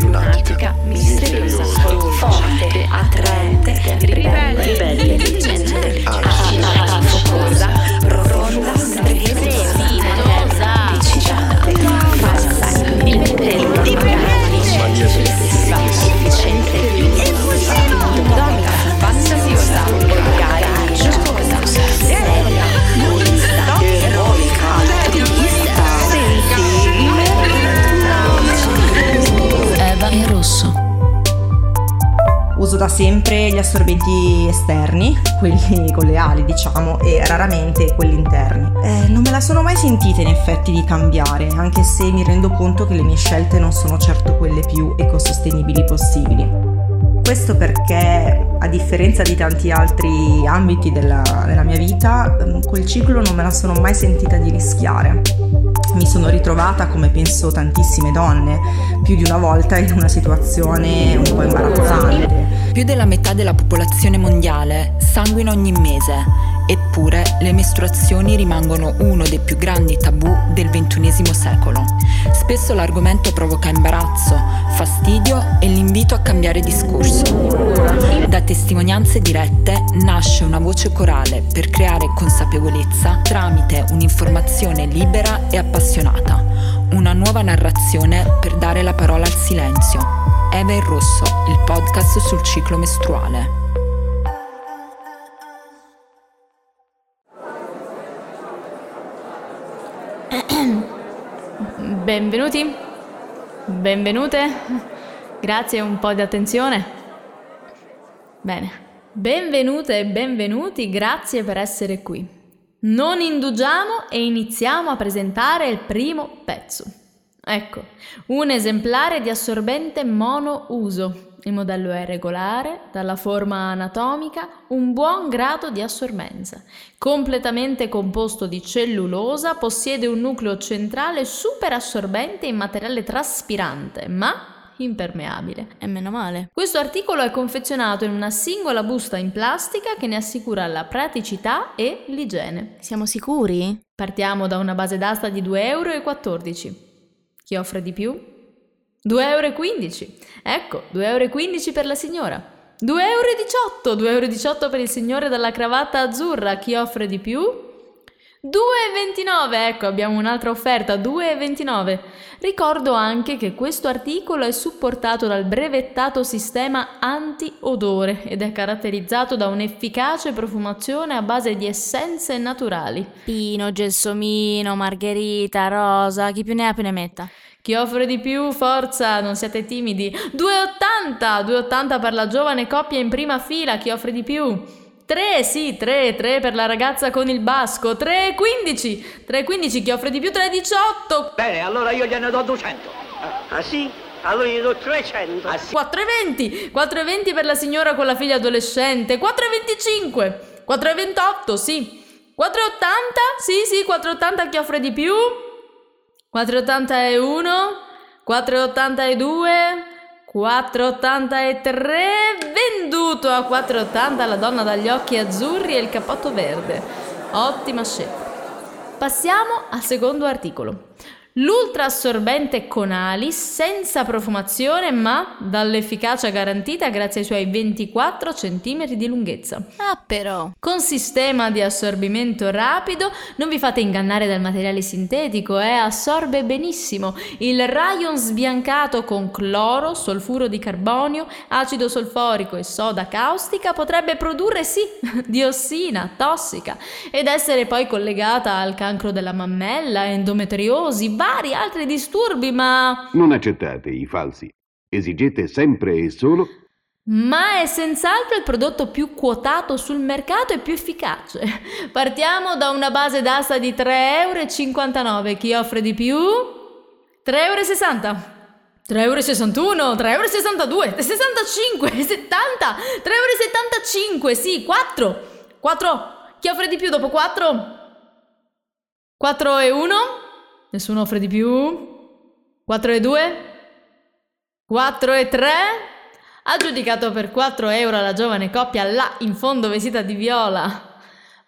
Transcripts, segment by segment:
lunatica, misteriosa, forte, attraente, ribelle, ribelle, Uso da sempre gli assorbenti esterni, quelli con le ali diciamo, e raramente quelli interni. Eh, non me la sono mai sentita in effetti di cambiare, anche se mi rendo conto che le mie scelte non sono certo quelle più ecosostenibili possibili. Questo perché, a differenza di tanti altri ambiti della, della mia vita, ehm, quel ciclo non me la sono mai sentita di rischiare. Mi sono ritrovata, come penso tantissime donne, più di una volta in una situazione un po' imbarazzante. Più della metà della popolazione mondiale sanguina ogni mese, eppure le mestruazioni rimangono uno dei più grandi tabù del XXI secolo. Spesso l'argomento provoca imbarazzo, fastidio e l'invito a cambiare discorso. Da testimonianze dirette nasce una voce corale per creare consapevolezza tramite un'informazione libera e appassionata, una nuova narrazione per dare la parola al silenzio. Eva il Rosso, il podcast sul ciclo mestruale. Benvenuti, benvenute, grazie un po' di attenzione. Bene, benvenute e benvenuti, grazie per essere qui. Non indugiamo e iniziamo a presentare il primo pezzo. Ecco, un esemplare di assorbente monouso. Il modello è regolare, dalla forma anatomica, un buon grado di assorbenza. Completamente composto di cellulosa, possiede un nucleo centrale super assorbente in materiale traspirante, ma impermeabile. E meno male. Questo articolo è confezionato in una singola busta in plastica che ne assicura la praticità e l'igiene. Siamo sicuri? Partiamo da una base d'asta di 2,14 euro. Chi offre di più? 2,15 euro. Ecco, 2,15 euro per la signora. 2,18 euro. 2,18 euro per il signore dalla cravatta azzurra. Chi offre di più? 2,29. Ecco, abbiamo un'altra offerta. 2,29. Ricordo anche che questo articolo è supportato dal brevettato sistema anti-odore ed è caratterizzato da un'efficace profumazione a base di essenze naturali. Pino, gelsomino, margherita, rosa, chi più ne ha più ne metta. Chi offre di più, forza, non siate timidi. 2,80! 2,80 per la giovane coppia in prima fila, chi offre di più? 3, sì, 3, 3 per la ragazza con il basco, 3,15! 3,15 chi offre di più? 3,18! Bene, allora io gliene do 200. Ah sì? Allora gli do 300. Ah sì? 4,20! 4,20 per la signora con la figlia adolescente, 4,25! 4,28, sì. 4,80? Sì, sì, 4,80 chi offre di più? 4,81, 4,82, 4,83, venduto a 4,80 la donna dagli occhi azzurri e il cappotto verde. Ottima scelta. Passiamo al secondo articolo. L'ultra assorbente con ali senza profumazione ma dall'efficacia garantita grazie ai suoi 24 cm di lunghezza. Ah però! Con sistema di assorbimento rapido, non vi fate ingannare dal materiale sintetico, eh, assorbe benissimo. Il rayon sbiancato con cloro, solfuro di carbonio, acido solforico e soda caustica potrebbe produrre sì diossina tossica ed essere poi collegata al cancro della mammella, endometriosi, vari altri disturbi, ma Non accettate i falsi. Esigete sempre e solo Ma è senz'altro il prodotto pipiù quotato sul mercato e più efficace. Partiamo da una base d'asta di 3,59 euro. Chi offre di più? 3,60 euro. 3,61 euro, 3,62 euro, 65, 70, 3,75 euro, sì, 4. 4. Chi offre di più dopo 4? 4 e 1? Nessuno offre di più? 4 e 2? 4 e 3? Aggiudicato per 4 euro la giovane coppia là in fondo vestita di viola.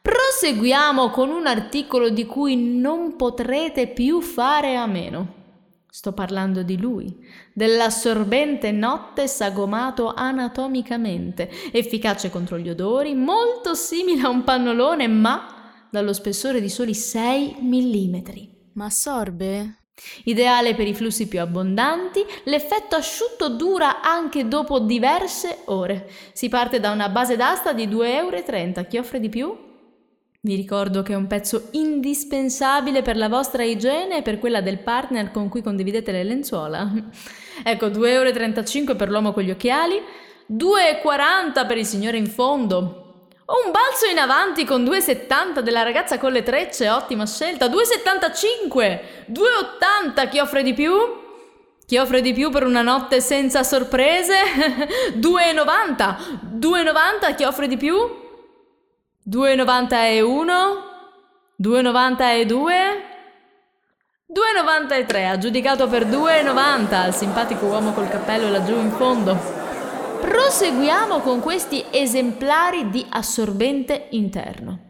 Proseguiamo con un articolo di cui non potrete più fare a meno. Sto parlando di lui, dell'assorbente notte sagomato anatomicamente, efficace contro gli odori, molto simile a un pannolone, ma dallo spessore di soli 6 mm. Ma assorbe? Ideale per i flussi più abbondanti, l'effetto asciutto dura anche dopo diverse ore. Si parte da una base d'asta di 2,30 euro. Chi offre di più? Vi ricordo che è un pezzo indispensabile per la vostra igiene e per quella del partner con cui condividete le lenzuola. Ecco, 2,35 euro per l'uomo con gli occhiali, 2,40 per il signore in fondo, un balzo in avanti con 2,70 della ragazza con le trecce, ottima scelta. 2,75! 2,80 chi offre di più? Chi offre di più per una notte senza sorprese? 2,90! 2,90 chi offre di più? 2,90 e 1? 2,90 e 2? 2,93 aggiudicato per 2,90 il simpatico uomo col cappello laggiù in fondo. Proseguiamo con questi esemplari di assorbente interno.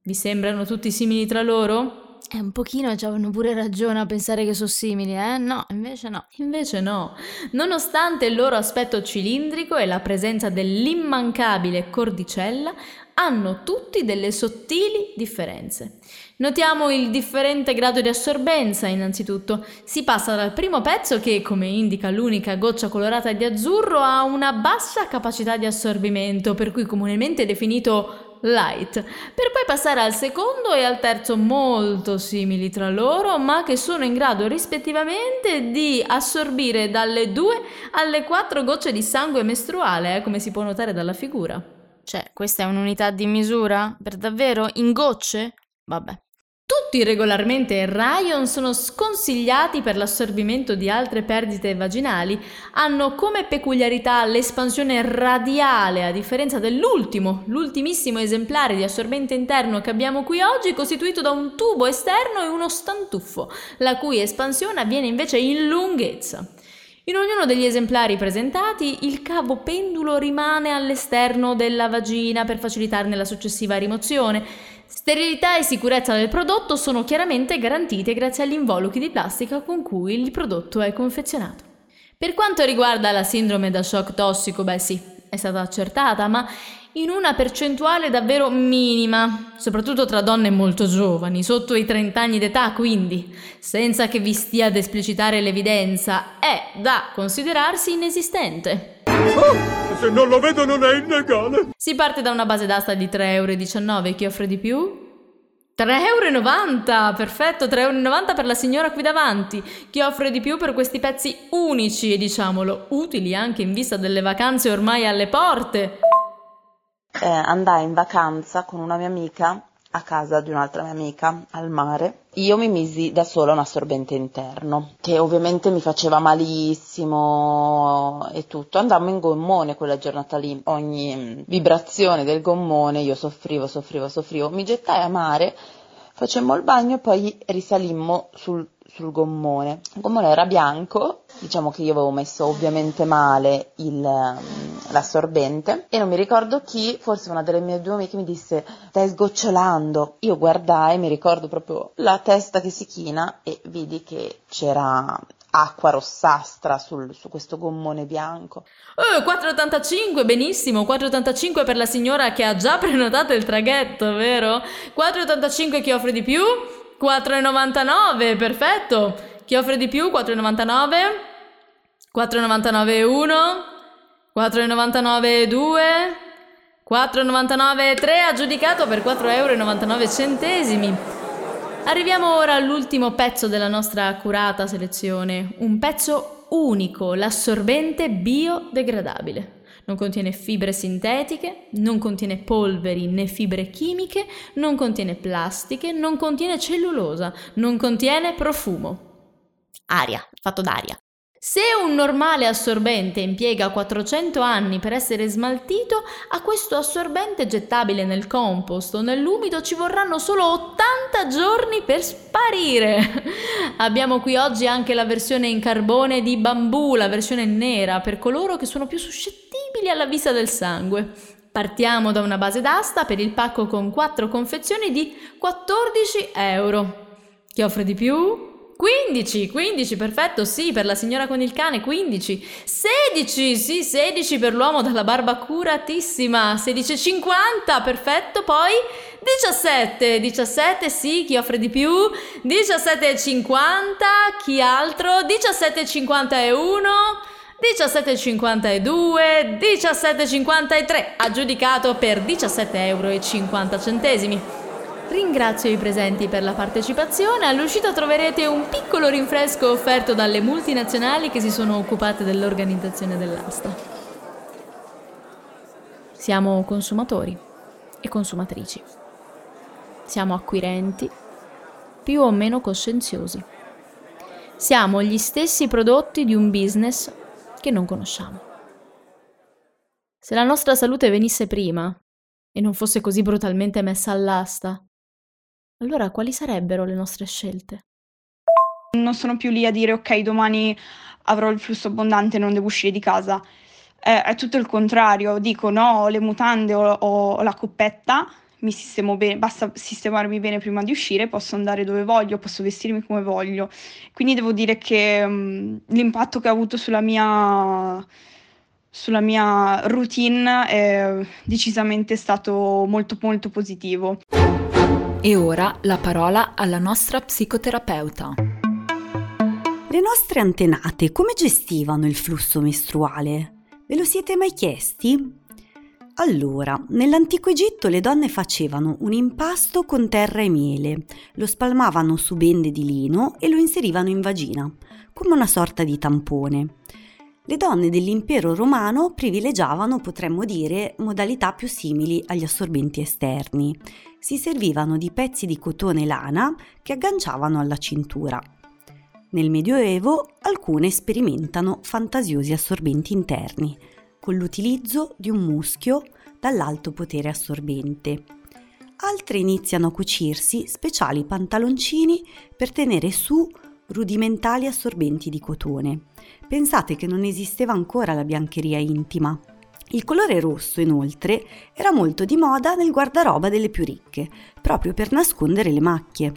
Vi sembrano tutti simili tra loro? È un pochino ci avevano pure ragione a pensare che sono simili, eh? No, invece no. Invece no. Nonostante il loro aspetto cilindrico e la presenza dell'immancabile cordicella, hanno tutti delle sottili differenze. Notiamo il differente grado di assorbenza innanzitutto. Si passa dal primo pezzo che, come indica l'unica goccia colorata di azzurro, ha una bassa capacità di assorbimento, per cui comunemente definito light, per poi passare al secondo e al terzo molto simili tra loro, ma che sono in grado rispettivamente di assorbire dalle 2 alle 4 gocce di sangue mestruale, eh, come si può notare dalla figura. Cioè, questa è un'unità di misura? Per davvero? In gocce? Vabbè. Tutti regolarmente Rayon sono sconsigliati per l'assorbimento di altre perdite vaginali, hanno come peculiarità l'espansione radiale, a differenza dell'ultimo, l'ultimissimo esemplare di assorbente interno che abbiamo qui oggi, costituito da un tubo esterno e uno stantuffo, la cui espansione avviene invece in lunghezza. In ognuno degli esemplari presentati il cavo pendulo rimane all'esterno della vagina per facilitarne la successiva rimozione. Sterilità e sicurezza del prodotto sono chiaramente garantite grazie agli involucri di plastica con cui il prodotto è confezionato. Per quanto riguarda la sindrome da shock tossico, beh sì, è stata accertata, ma in una percentuale davvero minima, soprattutto tra donne molto giovani, sotto i 30 anni d'età, quindi, senza che vi stia ad esplicitare l'evidenza, è da considerarsi inesistente. Oh, se non lo vedo non è illegale. Si parte da una base d'asta di 3,19 euro, chi offre di più? 3,90 euro! Perfetto, 3,90 euro per la signora qui davanti. Chi offre di più per questi pezzi unici e diciamolo utili anche in vista delle vacanze ormai alle porte? Eh, andai in vacanza con una mia amica a casa di un'altra mia amica al mare. Io mi misi da sola un assorbente interno, che ovviamente mi faceva malissimo e tutto. Andammo in gommone quella giornata lì, ogni mm, vibrazione del gommone io soffrivo, soffrivo, soffrivo. Mi gettai a mare, facemmo il bagno e poi risalimmo sul sul gommone. Il gommone era bianco, diciamo che io avevo messo ovviamente male il, mm, l'assorbente e non mi ricordo chi, forse una delle mie due amiche mi disse stai sgocciolando. Io guardai, mi ricordo proprio la testa che si china e vidi che c'era acqua rossastra sul, su questo gommone bianco. Oh, 4,85, benissimo, 4,85 per la signora che ha già prenotato il traghetto, vero? 4,85 chi offre di più? 4,99, perfetto. Chi offre di più? 4,99. 4,99 1. 4,99 2. 4,99 3 aggiudicato per 4,99 euro. Arriviamo ora all'ultimo pezzo della nostra accurata selezione, un pezzo unico, l'assorbente biodegradabile non contiene fibre sintetiche, non contiene polveri né fibre chimiche, non contiene plastiche, non contiene cellulosa, non contiene profumo. Aria, fatto d'aria. Se un normale assorbente impiega 400 anni per essere smaltito, a questo assorbente gettabile nel compost o nell'umido ci vorranno solo 80 giorni per sparire. Abbiamo qui oggi anche la versione in carbone di bambù, la versione nera, per coloro che sono più suscettibili alla vista del sangue. Partiamo da una base d'asta per il pacco con 4 confezioni di 14 euro. Chi offre di più? 15, 15, perfetto, sì, per la signora con il cane, 15. 16, sì, 16 per l'uomo dalla barba curatissima. 16,50, perfetto, poi 17, 17, sì, chi offre di più? 17,50, chi altro? 17,51. 17,52, 17,53, aggiudicato per 17,50 euro. Ringrazio i presenti per la partecipazione. All'uscita troverete un piccolo rinfresco offerto dalle multinazionali che si sono occupate dell'organizzazione dell'asta. Siamo consumatori e consumatrici. Siamo acquirenti, più o meno coscienziosi. Siamo gli stessi prodotti di un business che non conosciamo. Se la nostra salute venisse prima e non fosse così brutalmente messa all'asta, allora quali sarebbero le nostre scelte? Non sono più lì a dire ok, domani avrò il flusso abbondante e non devo uscire di casa. Eh, è tutto il contrario, dico no, ho le mutande o, ho la coppetta, mi sistemo bene, basta sistemarmi bene prima di uscire, posso andare dove voglio, posso vestirmi come voglio. Quindi devo dire che um, l'impatto che ha avuto sulla mia, sulla mia routine è decisamente stato molto molto positivo. E ora la parola alla nostra psicoterapeuta. Le nostre antenate come gestivano il flusso mestruale? Ve lo siete mai chiesti? Allora, nell'antico Egitto le donne facevano un impasto con terra e miele, lo spalmavano su bende di lino e lo inserivano in vagina, come una sorta di tampone. Le donne dell'impero romano privilegiavano, potremmo dire, modalità più simili agli assorbenti esterni si servivano di pezzi di cotone lana che agganciavano alla cintura. Nel Medioevo alcune sperimentano fantasiosi assorbenti interni, con l'utilizzo di un muschio dall'alto potere assorbente. Altre iniziano a cucirsi speciali pantaloncini per tenere su rudimentali assorbenti di cotone. Pensate che non esisteva ancora la biancheria intima. Il colore rosso, inoltre, era molto di moda nel guardaroba delle più ricche, proprio per nascondere le macchie.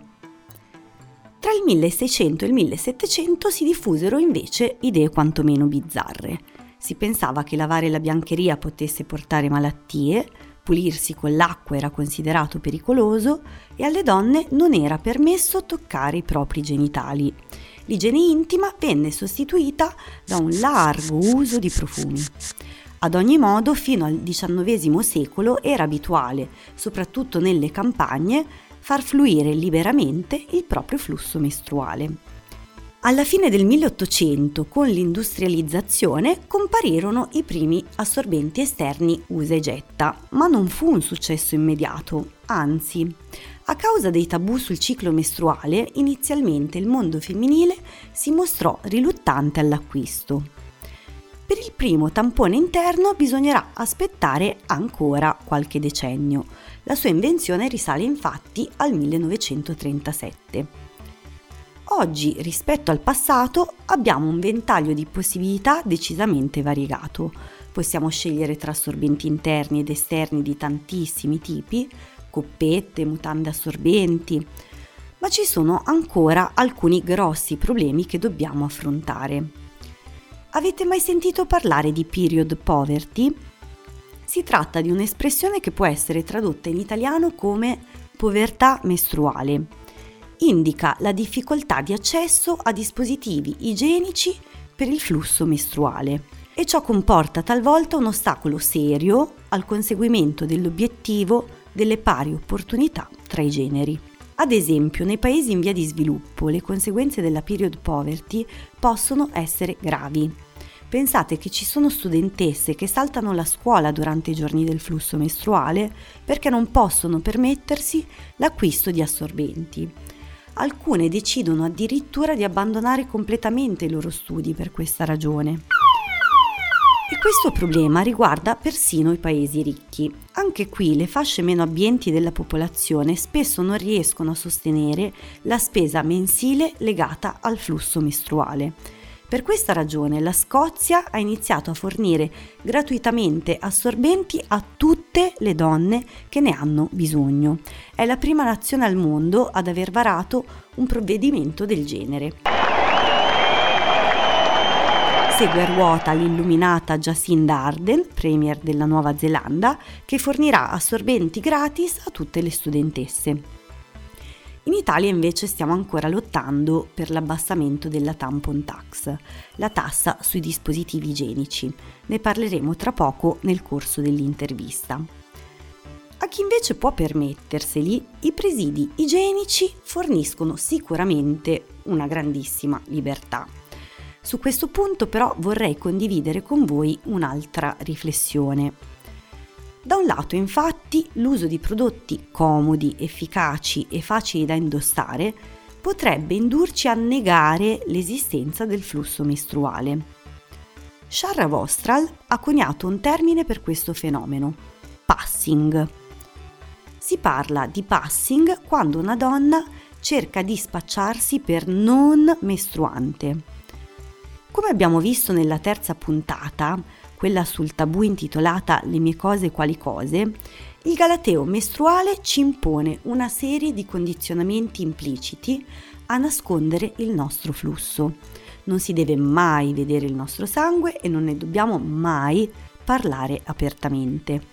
Tra il 1600 e il 1700 si diffusero invece idee quantomeno bizzarre. Si pensava che lavare la biancheria potesse portare malattie, pulirsi con l'acqua era considerato pericoloso e alle donne non era permesso toccare i propri genitali. L'igiene intima venne sostituita da un largo uso di profumi. Ad ogni modo, fino al XIX secolo era abituale, soprattutto nelle campagne, far fluire liberamente il proprio flusso mestruale. Alla fine del 1800, con l'industrializzazione, comparirono i primi assorbenti esterni usa e getta, ma non fu un successo immediato, anzi, a causa dei tabù sul ciclo mestruale, inizialmente il mondo femminile si mostrò riluttante all'acquisto. Per il primo tampone interno bisognerà aspettare ancora qualche decennio. La sua invenzione risale infatti al 1937. Oggi, rispetto al passato, abbiamo un ventaglio di possibilità decisamente variegato. Possiamo scegliere tra assorbenti interni ed esterni di tantissimi tipi, coppette, mutande assorbenti, ma ci sono ancora alcuni grossi problemi che dobbiamo affrontare. Avete mai sentito parlare di period poverty? Si tratta di un'espressione che può essere tradotta in italiano come povertà mestruale. Indica la difficoltà di accesso a dispositivi igienici per il flusso mestruale e ciò comporta talvolta un ostacolo serio al conseguimento dell'obiettivo delle pari opportunità tra i generi. Ad esempio, nei paesi in via di sviluppo le conseguenze della period poverty possono essere gravi. Pensate che ci sono studentesse che saltano la scuola durante i giorni del flusso mestruale perché non possono permettersi l'acquisto di assorbenti. Alcune decidono addirittura di abbandonare completamente i loro studi per questa ragione. E questo problema riguarda persino i paesi ricchi. Anche qui le fasce meno abbienti della popolazione spesso non riescono a sostenere la spesa mensile legata al flusso mestruale. Per questa ragione la Scozia ha iniziato a fornire gratuitamente assorbenti a tutte le donne che ne hanno bisogno. È la prima nazione al mondo ad aver varato un provvedimento del genere. Segue a ruota l'illuminata Jacinda Arden, premier della Nuova Zelanda, che fornirà assorbenti gratis a tutte le studentesse. In Italia invece stiamo ancora lottando per l'abbassamento della tampon tax, la tassa sui dispositivi igienici. Ne parleremo tra poco nel corso dell'intervista. A chi invece può permetterseli, i presidi igienici forniscono sicuramente una grandissima libertà. Su questo punto però vorrei condividere con voi un'altra riflessione. Da un lato infatti l'uso di prodotti comodi, efficaci e facili da indossare potrebbe indurci a negare l'esistenza del flusso mestruale. Sharra Vostral ha coniato un termine per questo fenomeno, passing. Si parla di passing quando una donna cerca di spacciarsi per non mestruante. Come abbiamo visto nella terza puntata, quella sul tabù intitolata Le mie cose quali cose, il galateo mestruale ci impone una serie di condizionamenti impliciti a nascondere il nostro flusso. Non si deve mai vedere il nostro sangue e non ne dobbiamo mai parlare apertamente.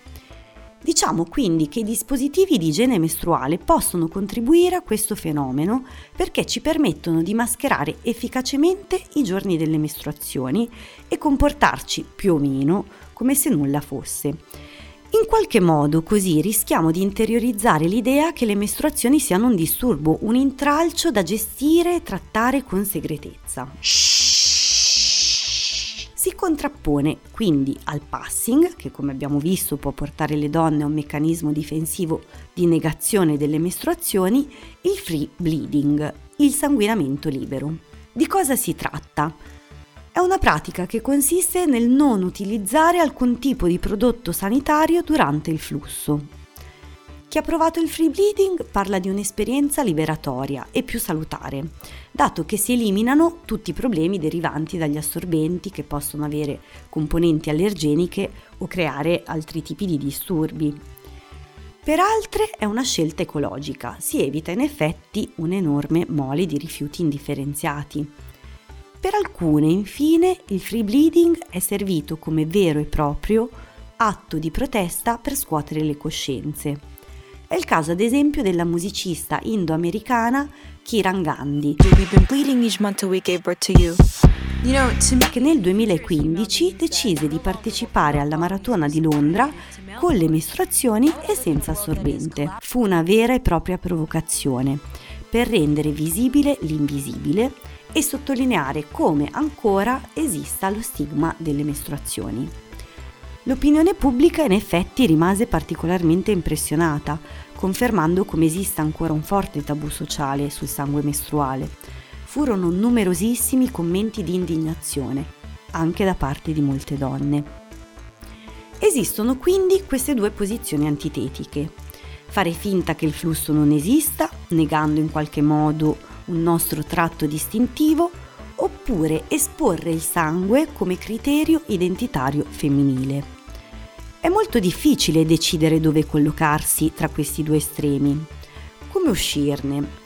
Diciamo quindi che i dispositivi di igiene mestruale possono contribuire a questo fenomeno perché ci permettono di mascherare efficacemente i giorni delle mestruazioni e comportarci più o meno come se nulla fosse. In qualche modo così rischiamo di interiorizzare l'idea che le mestruazioni siano un disturbo, un intralcio da gestire e trattare con segretezza. Si contrappone quindi al passing, che come abbiamo visto può portare le donne a un meccanismo difensivo di negazione delle mestruazioni, il free bleeding, il sanguinamento libero. Di cosa si tratta? È una pratica che consiste nel non utilizzare alcun tipo di prodotto sanitario durante il flusso. Chi ha provato il free bleeding parla di un'esperienza liberatoria e più salutare, dato che si eliminano tutti i problemi derivanti dagli assorbenti che possono avere componenti allergeniche o creare altri tipi di disturbi. Per altre è una scelta ecologica, si evita in effetti un'enorme mole di rifiuti indifferenziati. Per alcune, infine, il free bleeding è servito come vero e proprio atto di protesta per scuotere le coscienze è il caso ad esempio della musicista indo-americana Kiran Gandhi, che nel 2015 decise di partecipare alla maratona di Londra con le mestruazioni e senza assorbente. Fu una vera e propria provocazione per rendere visibile l'invisibile e sottolineare come ancora esista lo stigma delle mestruazioni. L'opinione pubblica in effetti rimase particolarmente impressionata, confermando come esista ancora un forte tabù sociale sul sangue mestruale. Furono numerosissimi commenti di indignazione, anche da parte di molte donne. Esistono quindi queste due posizioni antitetiche. Fare finta che il flusso non esista, negando in qualche modo un nostro tratto distintivo, oppure esporre il sangue come criterio identitario femminile. È molto difficile decidere dove collocarsi tra questi due estremi. Come uscirne?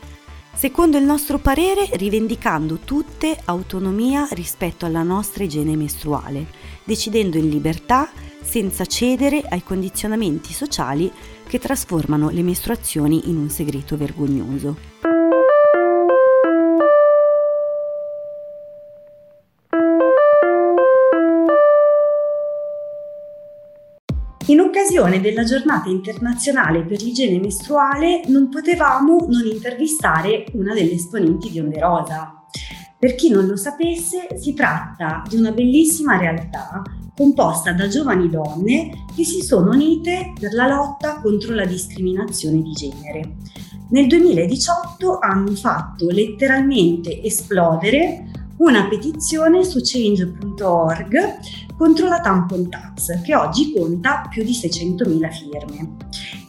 Secondo il nostro parere, rivendicando tutte autonomia rispetto alla nostra igiene mestruale, decidendo in libertà senza cedere ai condizionamenti sociali che trasformano le mestruazioni in un segreto vergognoso. Occasione della giornata internazionale per l'igiene mestruale non potevamo non intervistare una delle esponenti di Onde Rosa. Per chi non lo sapesse, si tratta di una bellissima realtà composta da giovani donne che si sono unite per la lotta contro la discriminazione di genere. Nel 2018 hanno fatto letteralmente esplodere una petizione su change.org contro la tampon tax che oggi conta più di 600.000 firme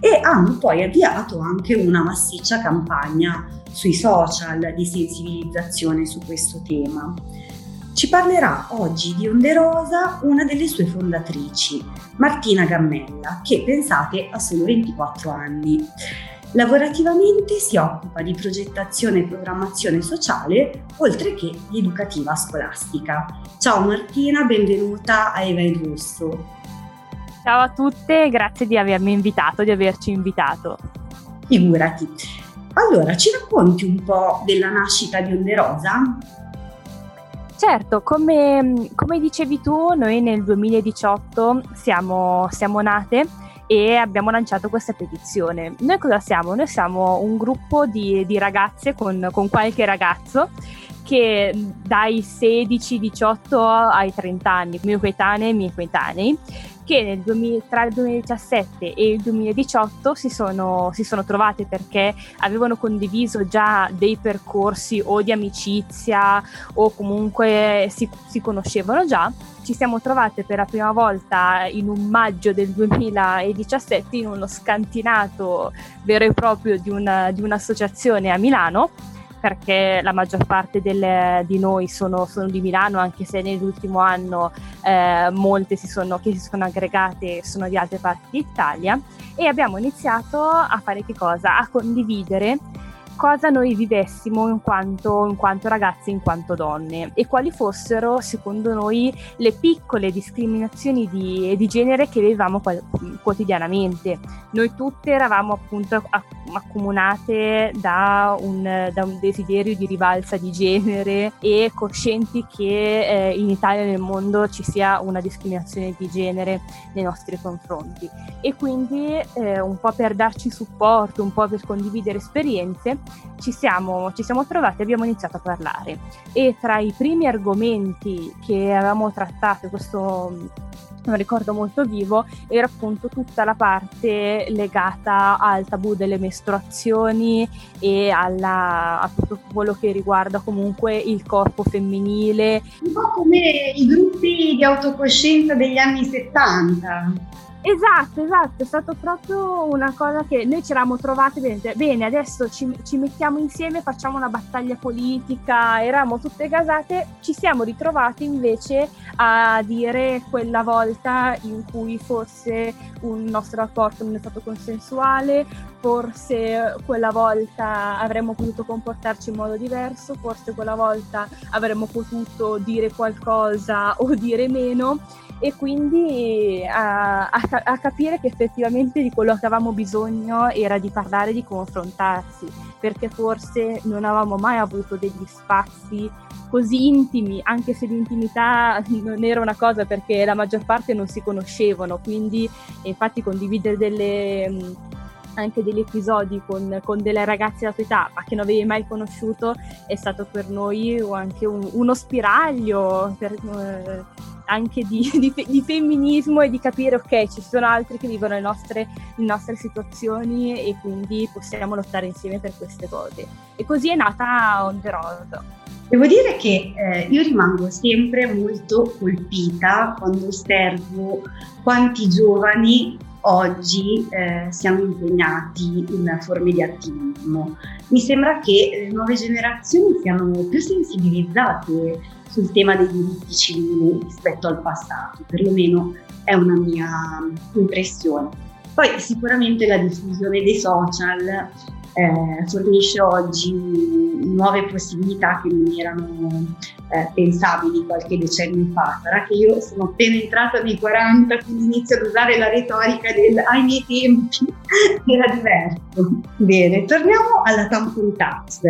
e hanno poi avviato anche una massiccia campagna sui social di sensibilizzazione su questo tema. Ci parlerà oggi di Onde Rosa una delle sue fondatrici, Martina Gammella, che pensate ha solo 24 anni. Lavorativamente si occupa di progettazione e programmazione sociale, oltre che di educativa scolastica. Ciao Martina, benvenuta a Eva ed Russo. Ciao a tutte, grazie di avermi invitato, di averci invitato. Figurati. Allora, ci racconti un po' della nascita di Onde Rosa? Certo, come, come, dicevi tu, noi nel 2018 siamo, siamo, nate e abbiamo lanciato questa petizione. Noi cosa siamo? Noi siamo un gruppo di, di ragazze con, con qualche ragazzo che dai 16, 18 ai 30 anni, miei coetanei e miei coetanei, che 2000, tra il 2017 e il 2018 si sono, si sono, trovate perché avevano condiviso già dei percorsi o di amicizia o comunque si, si conoscevano già. Ci siamo trovate per la prima volta in un maggio del 2017 in uno scantinato vero e proprio di, una, di un'associazione a Milano perché la maggior parte del, di noi sono, sono, di Milano, anche se nell'ultimo anno eh, molte si sono, che si sono aggregate sono di altre parti d'Italia e abbiamo iniziato a fare che cosa? A condividere cosa noi vivessimo in quanto, in quanto ragazze, in quanto donne e quali fossero secondo noi le piccole discriminazioni di, di genere che vivevamo quotidianamente. Noi tutte eravamo appunto accomunate da un, da un desiderio di rivalsa di genere e coscienti che eh, in Italia e nel mondo ci sia una discriminazione di genere nei nostri confronti e quindi eh, un po' per darci supporto, un po' per condividere esperienze ci siamo, ci siamo trovati e abbiamo iniziato a parlare. E tra i primi argomenti che avevamo trattato, questo un ricordo molto vivo era appunto tutta la parte legata al tabù delle mestruazioni e alla, a tutto quello che riguarda comunque il corpo femminile. Un po' come i gruppi di autocoscienza degli anni 70. Esatto, esatto, è stato proprio una cosa che noi ci eravamo trovate bene, bene adesso ci, ci, mettiamo insieme, facciamo una battaglia politica, eravamo tutte gasate, ci siamo ritrovate invece a dire quella volta in cui forse un nostro rapporto non è stato consensuale, forse quella volta avremmo potuto comportarci in modo diverso, forse quella volta avremmo potuto dire qualcosa o dire meno e quindi a, a, a, capire che effettivamente di quello che avevamo bisogno era di parlare, di confrontarsi, perché forse non avevamo mai avuto degli spazi così intimi, anche se l'intimità non era una cosa perché la maggior parte non si conoscevano, quindi infatti condividere delle anche degli episodi con, con, delle ragazze della tua età, ma che non avevi mai conosciuto, è stato per noi anche un, uno spiraglio per, eh, anche di, di, di, femminismo e di capire ok ci sono altri che vivono le nostre, le nostre situazioni e quindi possiamo lottare insieme per queste cose. E così è nata On The Road. Devo dire che eh, io rimango sempre molto colpita quando osservo quanti giovani oggi eh, siamo impegnati in forme di attivismo. Mi sembra che le nuove generazioni siano più sensibilizzate sul tema dei diritti civili rispetto al passato, perlomeno è una mia impressione. Poi sicuramente la diffusione dei social eh, fornisce oggi nuove possibilità che non erano eh, pensabili qualche decennio fa. Sarà che io sono appena entrata nei 40, quindi inizio ad usare la retorica del ai miei tempi era diverso. Bene, torniamo alla tampon tax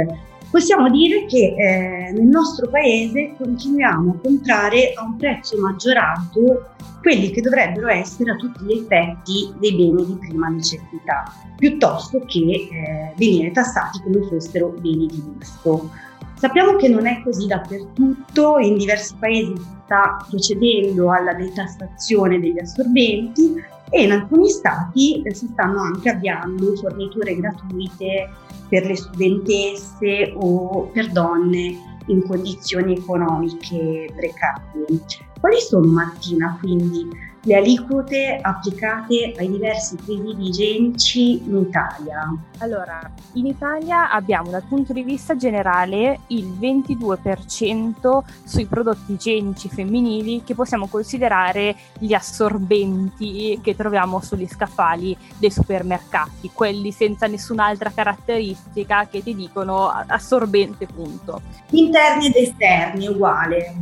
possiamo dire che eh, nel nostro paese continuiamo a comprare a un prezzo maggiorato quelli che dovrebbero essere a tutti gli effetti dei beni di prima necessità, piuttosto che eh, venire tassati come fossero beni di lusso. Sappiamo che non è così dappertutto, in diversi paesi si sta procedendo alla detassazione degli assorbenti e in alcuni stati eh, si stanno anche avviando forniture gratuite per le studentesse o per donne in condizioni economiche precarie. Quali sono Martina quindi le aliquote applicate ai diversi presidi igienici in Italia? Allora, in Italia abbiamo dal punto di vista generale il 22% sui prodotti igienici femminili che possiamo considerare gli assorbenti che troviamo sugli scaffali dei supermercati, quelli senza nessun'altra caratteristica che ti dicono assorbente punto. Interni ed esterni uguale.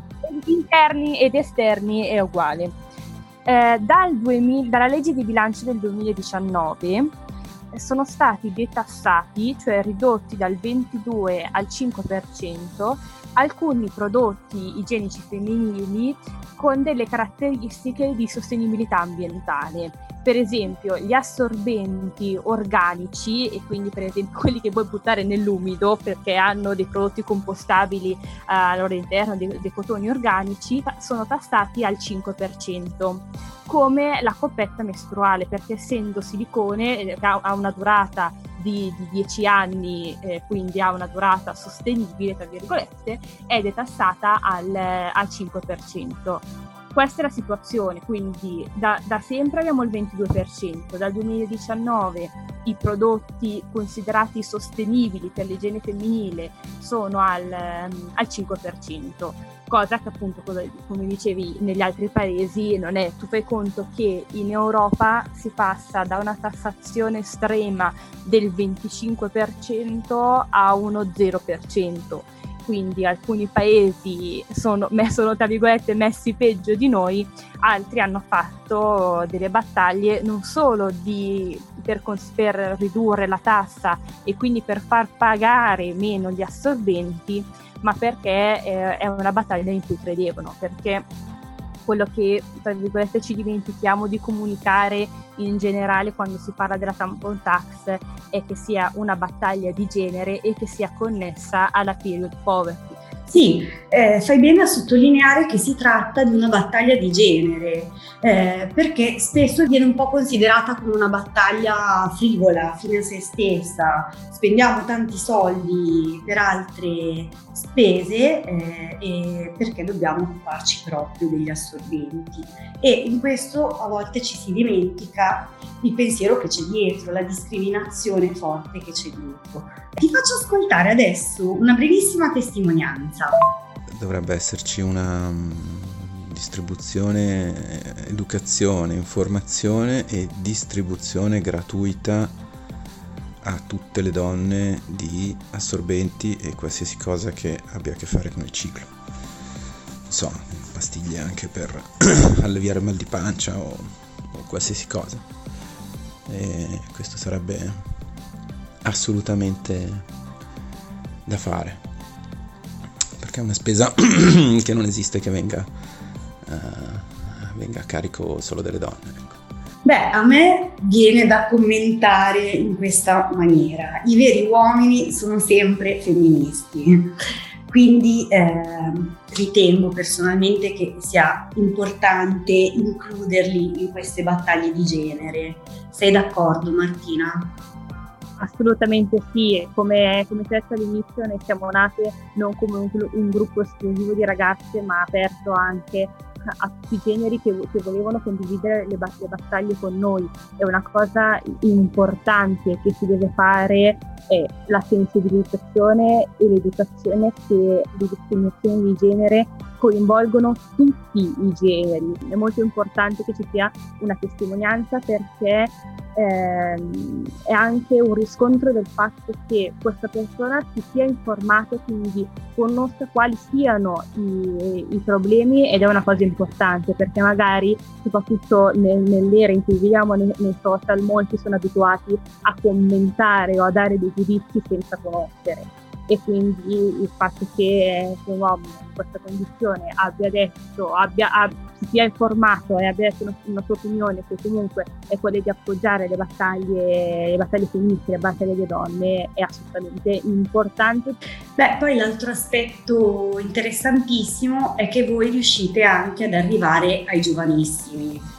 Interni ed esterni è uguale. Eh, dal 2000, dalla legge di bilancio del 2019 eh, sono stati detassati, cioè ridotti dal 22 al 5%, alcuni prodotti igienici femminili con delle caratteristiche di sostenibilità ambientale. Per esempio gli assorbenti organici e quindi per esempio quelli che puoi buttare nell'umido perché hanno dei prodotti compostabili uh, al loro interno, dei, dei cotoni organici, sono tassati al 5% come la coppetta mestruale perché essendo silicone eh, ha una durata di, di 10 anni, eh, quindi ha una durata sostenibile, tra virgolette, è detassata al, al 5% questa è la situazione, quindi da, da, sempre abbiamo il 22%, dal 2019 i prodotti considerati sostenibili per l'igiene femminile sono al, um, al 5%, cosa che appunto, come dicevi, negli altri paesi non è. Tu fai conto che in Europa si passa da una tassazione estrema del 25% a uno 0% quindi alcuni paesi sono, sono tra virgolette messi peggio di noi, altri hanno fatto delle battaglie non solo di, per, per ridurre la tassa e quindi per far pagare meno gli assorbenti, ma perché eh, è una battaglia in cui credevano, perché quello che tra virgolette ci dimentichiamo di comunicare in generale quando si parla della tampon tax è che sia una battaglia di genere e che sia connessa alla period poverty. Sì, eh, fai bene a sottolineare che si tratta di una battaglia di genere, eh, perché spesso viene un po' considerata come una battaglia frivola, fine a se stessa. Spendiamo tanti soldi per altre spese eh, perché dobbiamo occuparci proprio degli assorbenti. E in questo a volte ci si dimentica il pensiero che c'è dietro, la discriminazione forte che c'è dietro. Ti faccio ascoltare adesso una brevissima testimonianza. Dovrebbe esserci una mm, distribuzione, educazione, informazione e distribuzione gratuita a tutte le donne di assorbenti e qualsiasi cosa che abbia a che fare con il ciclo. So, pastiglie anche per alleviare mal di pancia o, o qualsiasi cosa. E questo sarebbe assolutamente da fare perché è una spesa che non esiste che venga, uh, venga a carico solo delle donne. Ecco. Beh, a me viene da commentare in questa maniera. I veri uomini sono sempre femministi, quindi eh, ritengo personalmente che sia importante includerli in queste battaglie di genere. Sei d'accordo Martina? Assolutamente sì, come, come detto all'inizio noi siamo nate non come un, un, gruppo esclusivo di ragazze ma aperto anche a tutti i generi che, che volevano condividere le, le, battaglie con noi. È una cosa importante che si deve fare è la sensibilizzazione e l'educazione che le discriminazioni di genere coinvolgono tutti i generi. È molto importante che ci sia una testimonianza perché ehm, è anche un riscontro del fatto che questa persona si sia informata quindi conosca quali siano i, i, problemi ed è una cosa importante perché magari soprattutto nel, nell'era in cui viviamo nei, nei social molti sono abituati a commentare o a dare dei giudizi senza conoscere e quindi il fatto che un uomo in questa condizione abbia detto, abbia, abbia, si sia informato e abbia detto una, sua opinione che comunque è quella di appoggiare le battaglie, le battaglie femminili, le battaglie delle donne è assolutamente importante. Beh, poi l'altro aspetto interessantissimo è che voi riuscite anche ad arrivare ai giovanissimi.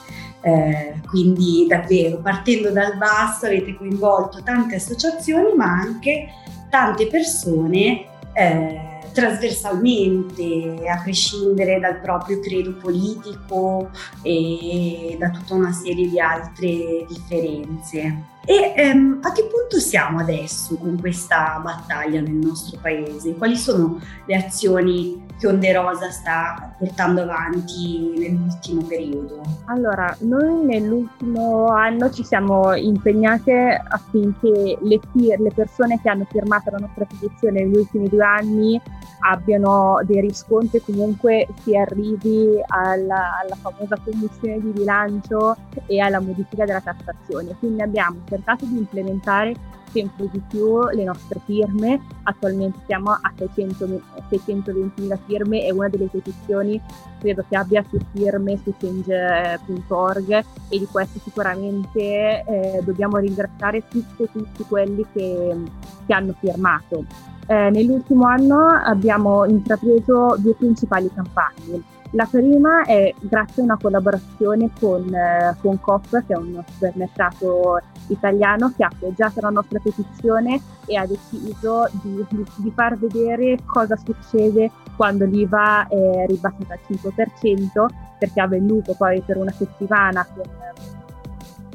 Eh, quindi davvero partendo dal basso avete coinvolto tante associazioni ma anche tante persone eh, trasversalmente, a prescindere dal proprio credo politico e da tutta una serie di altre differenze. E ehm, a che punto siamo adesso con questa battaglia nel nostro paese? Quali sono le azioni che Onde Rosa sta portando avanti nell'ultimo periodo? Allora, noi nell'ultimo anno ci siamo impegnate affinché le, le persone che hanno firmato la nostra petizione negli ultimi due anni abbiano dei riscontri comunque si arrivi alla, alla, famosa commissione di bilancio e alla modifica della tassazione. Quindi abbiamo cercato di implementare sempre di più le nostre firme, attualmente siamo a 620.000 firme e una delle petizioni credo che abbia più firme su change.org e di questo sicuramente eh, dobbiamo ringraziare tutti tutti quelli che, che hanno firmato. Eh, nell'ultimo anno abbiamo intrapreso due principali campagne. La prima è grazie a una collaborazione con, eh, con Coop, che è un supermercato italiano che ha appoggiato la nostra petizione e ha deciso di, di, di far vedere cosa succede quando l'IVA è ribassata al 5%, perché ha venduto poi per una settimana con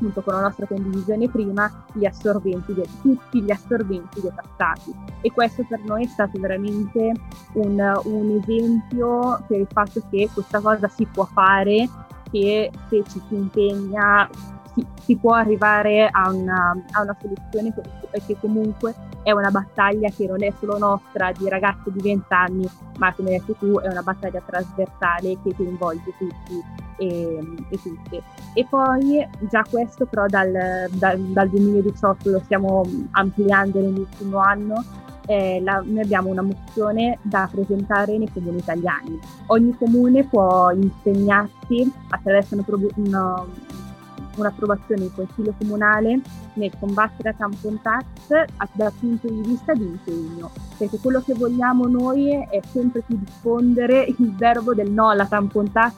appunto con la nostra condivisione prima gli assorbenti, tutti gli assorbenti detassati e questo per noi è stato veramente un, un esempio per il fatto che questa cosa si può fare, che se ci si impegna si, si può arrivare a una, a una soluzione che, che, comunque è una battaglia che non è solo nostra di ragazzi di 20 anni, ma come hai detto tu è una battaglia trasversale che coinvolge tutti e, e tutte. E poi già questo però dal, dal, dal 2018 lo stiamo ampliando nell'ultimo anno eh, la, noi abbiamo una mozione da presentare nei comuni italiani. Ogni comune può impegnarsi attraverso una, una, un'approvazione in Consiglio Comunale nel combattere la tampon tax dal punto di vista di impegno, perché quello che vogliamo noi è sempre più diffondere il verbo del no alla tampon tax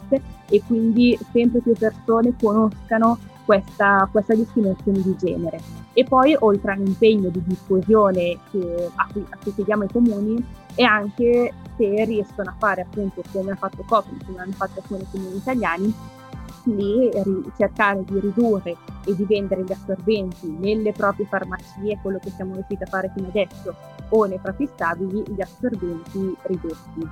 e quindi sempre più persone conoscano questa, questa discriminazione di genere. E poi oltre all'impegno di diffusione che, a, cui, a cui chiediamo i comuni e anche se riescono a fare appunto come ha fatto Copri, come hanno fatto alcuni comuni italiani, di cercare di ridurre e di vendere gli assorbenti nelle proprie farmacie, quello che siamo riusciti a fare fino adesso, o nei propri stabili, gli assorbenti ridotti.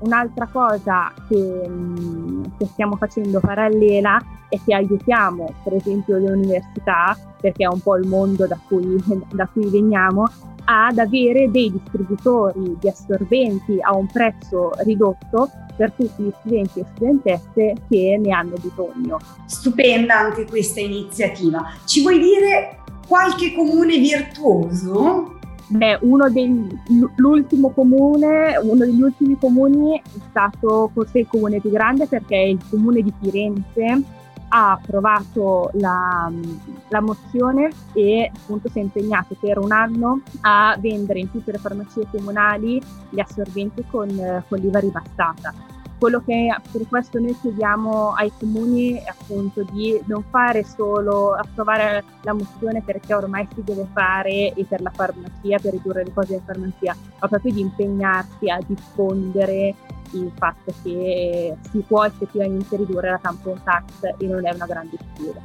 Un'altra cosa che, mm, che, stiamo facendo parallela è che aiutiamo per esempio le università, perché è un po' il mondo da cui, da cui veniamo, ad avere dei distributori di assorbenti a un prezzo ridotto per tutti gli studenti e studentesse che ne hanno bisogno. Stupenda anche questa iniziativa. Ci vuoi dire qualche comune virtuoso? Beh, uno degli, l'ultimo comune, uno degli ultimi comuni è stato forse il comune più grande perché è il comune di Firenze ha approvato la, la, mozione e appunto si è impegnato per un anno a vendere in tutte le farmacie comunali gli assorbenti con, con l'IVA ribassata. Quello che per questo noi chiediamo ai comuni è appunto di non fare solo approvare la mozione perché ormai si deve fare e per la farmacia, per ridurre le cose della farmacia, ma proprio di impegnarsi a diffondere il fatto che si può effettivamente ridurre la tampon tax e non è una grande sfida.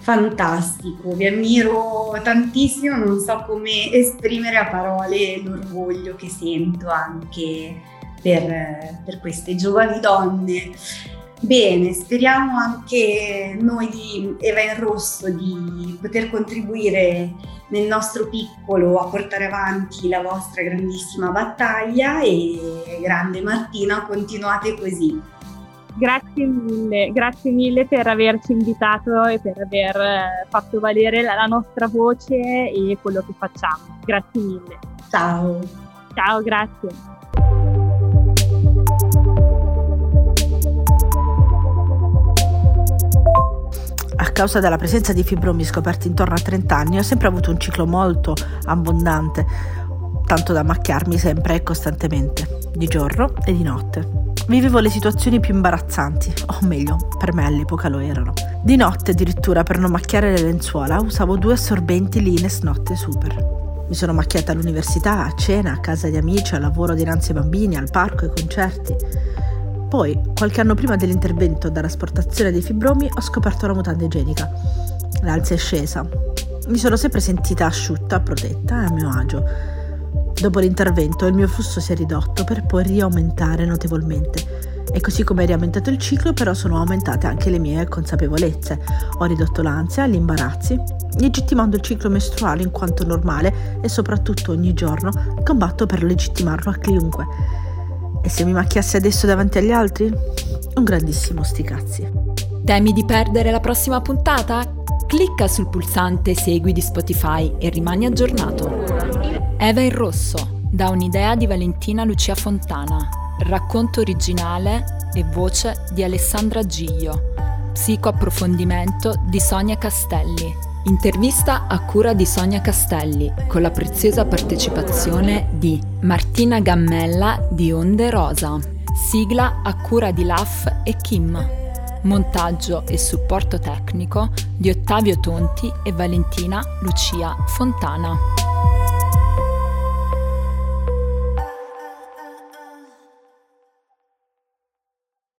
Fantastico, vi ammiro tantissimo, non so come esprimere a parole l'orgoglio che sento anche per, per queste giovani donne. Bene, speriamo anche noi di Eva in Rosso di poter contribuire nel nostro piccolo a portare avanti la vostra grandissima battaglia e grande Martina, continuate così. Grazie mille, grazie mille per averci invitato e per aver eh, fatto valere la nostra voce e quello che facciamo. Grazie mille. Ciao. Ciao, grazie. A causa della presenza di fibromi scoperti intorno a 30 anni, ho sempre avuto un ciclo molto abbondante, tanto da macchiarmi sempre e costantemente, di giorno e di notte. Vivevo le situazioni più imbarazzanti, o meglio, per me all'epoca lo erano. Di notte addirittura per non macchiare le lenzuola usavo due assorbenti Lines Notte Super. Mi sono macchiata all'università, a cena, a casa di amici, al lavoro dinanzi ai bambini, al parco, ai concerti. Poi, qualche anno prima dell'intervento da trasportazione dei fibromi, ho scoperto la mutanda igienica. L'alza è scesa. Mi sono sempre sentita asciutta, protetta e a mio agio. Dopo l'intervento il mio flusso si è ridotto per poi riaumentare notevolmente. E così come è riaumentato il ciclo, però sono aumentate anche le mie consapevolezze. Ho ridotto l'ansia, gli imbarazzi, legittimando il ciclo mestruale in quanto normale e soprattutto ogni giorno combatto per legittimarlo a chiunque. E se mi macchiassi adesso davanti agli altri? Un grandissimo sticazzi. Temi di perdere la prossima puntata? Clicca sul pulsante Segui di Spotify e rimani aggiornato. Eva in rosso, da un'idea di Valentina Lucia Fontana. Racconto originale e voce di Alessandra Giglio. Psicoapprofondimento di Sonia Castelli. Intervista a cura di Sonia Castelli, con la preziosa partecipazione di Martina Gammella di Onde Rosa. Sigla a cura di Laf e Kim. Montaggio e supporto tecnico di Ottavio Tonti e Valentina Lucia Fontana.